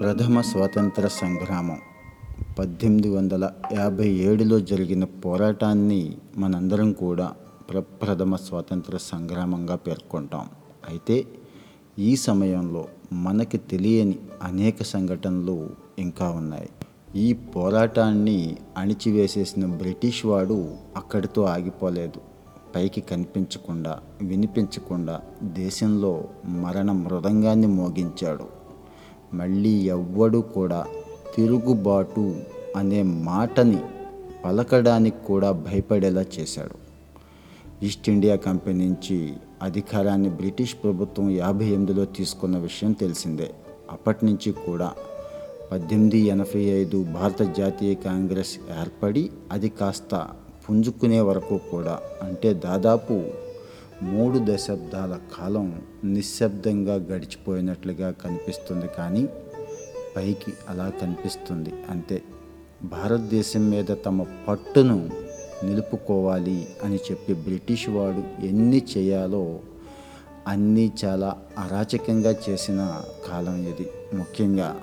ప్రథమ స్వాతంత్ర సంగ్రామం పద్దెనిమిది వందల యాభై ఏడులో జరిగిన పోరాటాన్ని మనందరం కూడా ప్రప్రథమ స్వాతంత్ర సంగ్రామంగా పేర్కొంటాం. అయితే ఈ సమయంలో మనకి తెలియని అనేక సంఘటనలు ఇంకా ఉన్నాయి. ఈ పోరాటాన్ని అణిచివేసేసిన బ్రిటిష్ వాడు అక్కడితో ఆగిపోలేదు. పైకి కనిపించకుండా వినిపించకుండా దేశంలో మరణ మృదంగాన్ని మోగించాడు. మళ్ళీ ఎవ్వడు కూడా తిరుగుబాటు అనే మాటని పలకడానికి కూడా భయపడేలా చేశాడు. ఈస్ట్ ఇండియా కంపెనీ నుంచి అధికారాన్ని బ్రిటిష్ ప్రభుత్వం యాభై ఎనిమిదిలో తీసుకున్న విషయం తెలిసిందే. అప్పటి నుంచి కూడా పద్దెనిమిది ఎనభై ఐదు భారత జాతీయ కాంగ్రెస్ ఏర్పడి అది కాస్త పుంజుకునే వరకు కూడా అంటే దాదాపు మూడు దశాబ్దాల కాలం నిశ్శబ్దంగా గడిచిపోయినట్లుగా కనిపిస్తుంది కానీ పైకి అలా కనిపిస్తుంది. అంతే. భారతదేశం మీద తమ పట్టును నిలుపుకోవాలి అని చెప్పి బ్రిటిష్ వాడు ఎన్ని చేయాలో అన్నీ చాలా అరాచకంగా చేసిన కాలం ఇది. ముఖ్యంగా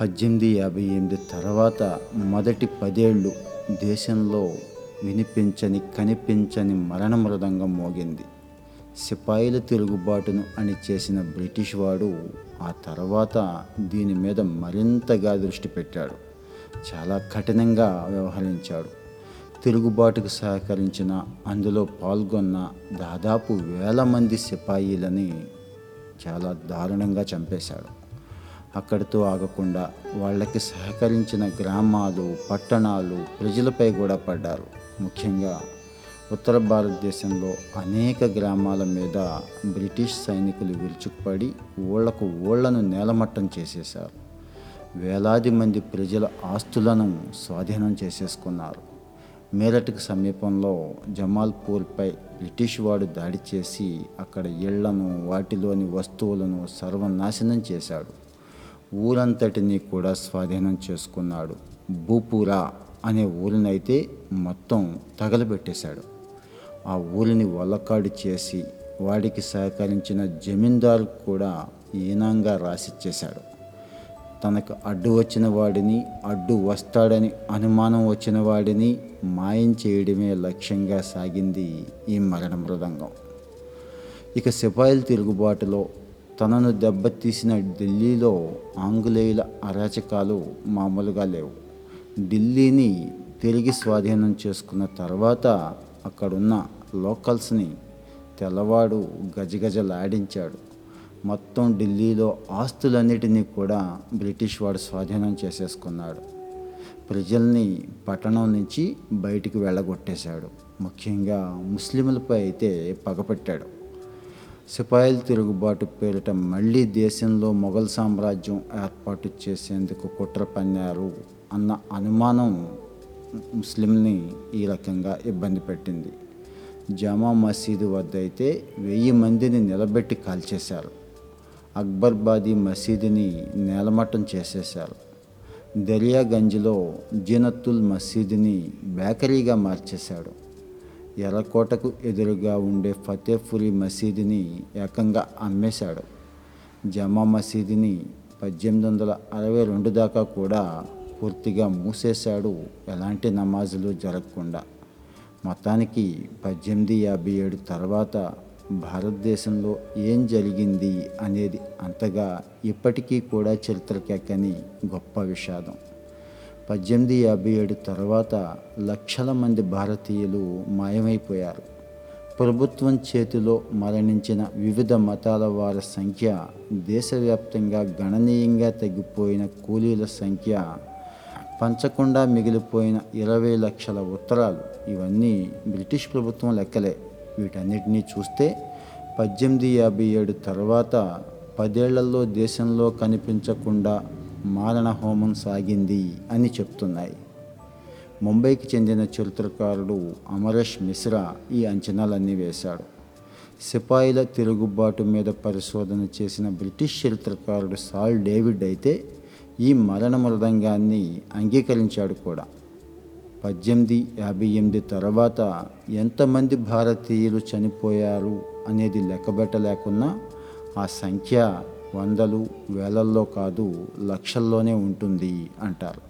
పద్దెనిమిది యాభై ఎనిమిది తర్వాత మొదటి పదేళ్ళు దేశంలో వినిపించని కనిపించని మరణ మృదంగం మోగింది. సిపాయిల తిరుగుబాటును అని చేసిన బ్రిటిష్ వాడు ఆ తర్వాత దీని మీద మరింతగా దృష్టి పెట్టాడు. చాలా కఠినంగా వ్యవహరించాడు. తిరుగుబాటుకు సహకరించిన అందులో పాల్గొన్న దాదాపు వేల మంది సిపాయిలని చాలా దారుణంగా చంపేశాడు. అక్కడితో ఆగకుండా వాళ్ళకి సహకరించిన గ్రామాలు పట్టణాలు ప్రజలపై కూడా పడ్డారు. ముఖ్యంగా ఉత్తర భారతదేశంలో అనేక గ్రామాల మీద బ్రిటిష్ సైనికులు విరుచుకుపడి ఊళ్ళకు ఊళ్ళను నేలమట్టం చేసేశారు. వేలాది మంది ప్రజల ఆస్తులను స్వాధీనం చేసేసుకున్నారు. మేరట్కు సమీపంలో జమాల్పూర్పై బ్రిటిష్ వాడు దాడి చేసి అక్కడ ఇళ్ళను వాటిలోని వస్తువులను సర్వనాశనం చేశాడు. ఊరంతటినీ కూడా స్వాధీనం చేసుకున్నాడు. భూపురా అనే ఊరినైతే మొత్తం తగలబెట్టేశాడు. ఆ ఊరిని వల్లకాడు చేసి వాడికి సహకరించిన జమీందారు కూడా ఈనంగా రాసిచ్చేశాడు తనకు అడ్డు వచ్చిన వాడిని అడ్డు వస్తాడని అనుమానం వచ్చిన వాడిని మాయం చేయడమే లక్ష్యంగా సాగింది ఈ మరణ మృదంగం. ఇక సిపాయిల తిరుగుబాటులో తనను దెబ్బతీసిన ఢిల్లీలో ఆంగ్లేయుల అరాచకాలు మామూలుగా లేవు. ఢిల్లీని తిరిగి స్వాధీనం చేసుకున్న తర్వాత అక్కడున్న లోకల్స్ని తెల్లవాడు గజగజలాడించాడు. మొత్తం ఢిల్లీలో ఆస్తులన్నిటినీ కూడా బ్రిటిష్ వాడు స్వాధీనం చేసేసుకున్నాడు. ప్రజల్ని పట్టణం నుంచి బయటికి వెళ్ళగొట్టేశాడు. ముఖ్యంగా ముస్లింలపై అయితే పగపెట్టాడు. సిపాయిల తిరుగుబాటు పేరిట మళ్ళీ దేశంలో మొఘల్ సామ్రాజ్యం ఏర్పాటు చేసేందుకు కుట్ర పన్నారు అన్న అనుమానం ముస్లింని ఈ రకంగా ఇబ్బంది పెట్టింది. జామా మసీదు వద్ద అయితే వెయ్యి మందిని నిలబెట్టి కాల్చేశారు. అక్బర్బాదీ మసీదుని నేలమట్టం చేసేశారు. దరియాగంజ్లో జీనత్తుల్ మసీదుని బేకరీగా మార్చేశాడు. ఎర్రకోటకు ఎదురుగా ఉండే ఫతేపురి మసీదుని ఏకంగా అమ్మేశాడు. జమా మసీదుని పద్దెనిమిది వందల అరవై రెండు దాకా కూడా పూర్తిగా మూసేశాడు. ఎలాంటి నమాజులు జరగకుండా. మొత్తానికి పద్దెనిమిది యాభై ఏడు తర్వాత భారతదేశంలో ఏం జరిగింది అనేది అంతగా ఇప్పటికీ కూడా చరిత్రకెక్కని గొప్ప విషాదం. పద్దెనిమిది యాభై ఏడు తర్వాత లక్షల మంది భారతీయులు మాయమైపోయారు. ప్రభుత్వం చేతిలో మరణించిన వివిధ మతాల వారి సంఖ్య దేశవ్యాప్తంగా గణనీయంగా తగ్గిపోయిన కూలీల సంఖ్య పంచకుండా మిగిలిపోయిన ఇరవై లక్షల ఉత్తరాలు ఇవన్నీ బ్రిటిష్ ప్రభుత్వం లెక్కలే. వీటన్నిటినీ చూస్తే పద్దెనిమిది యాభై ఏడు తర్వాత పదేళ్ళలో దేశంలో కనిపించకుండా మారణ హోమం సాగింది అని చెప్తున్నాయి. ముంబైకి చెందిన చరిత్రకారుడు అమరేష్ మిశ్రా ఈ అంచనాలన్నీ వేశాడు. సిపాయిల తిరుగుబాటు మీద పరిశోధన చేసిన బ్రిటిష్ చరిత్రకారుడు సాల్ డేవిడ్ అయితే ఈ మరణ మృదంగాన్ని అంగీకరించాడు కూడా. పద్దెనిమిది యాభై ఎనిమిది తర్వాత ఎంతమంది భారతీయులు చనిపోయారు అనేది లెక్కబెట్టలేకున్నా ఆ సంఖ్య వందలు వేలల్లో కాదు లక్షల్లోనే ఉంటుంది అంటారు.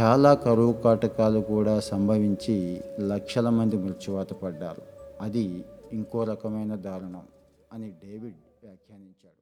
చాలా కరువు కాటకాలు కూడా సంభవించి లక్షల మంది మృత్యువాత పడ్డారు. అది ఇంకో రకమైన దారుణం అని డేవిడ్ వ్యాఖ్యానించాడు.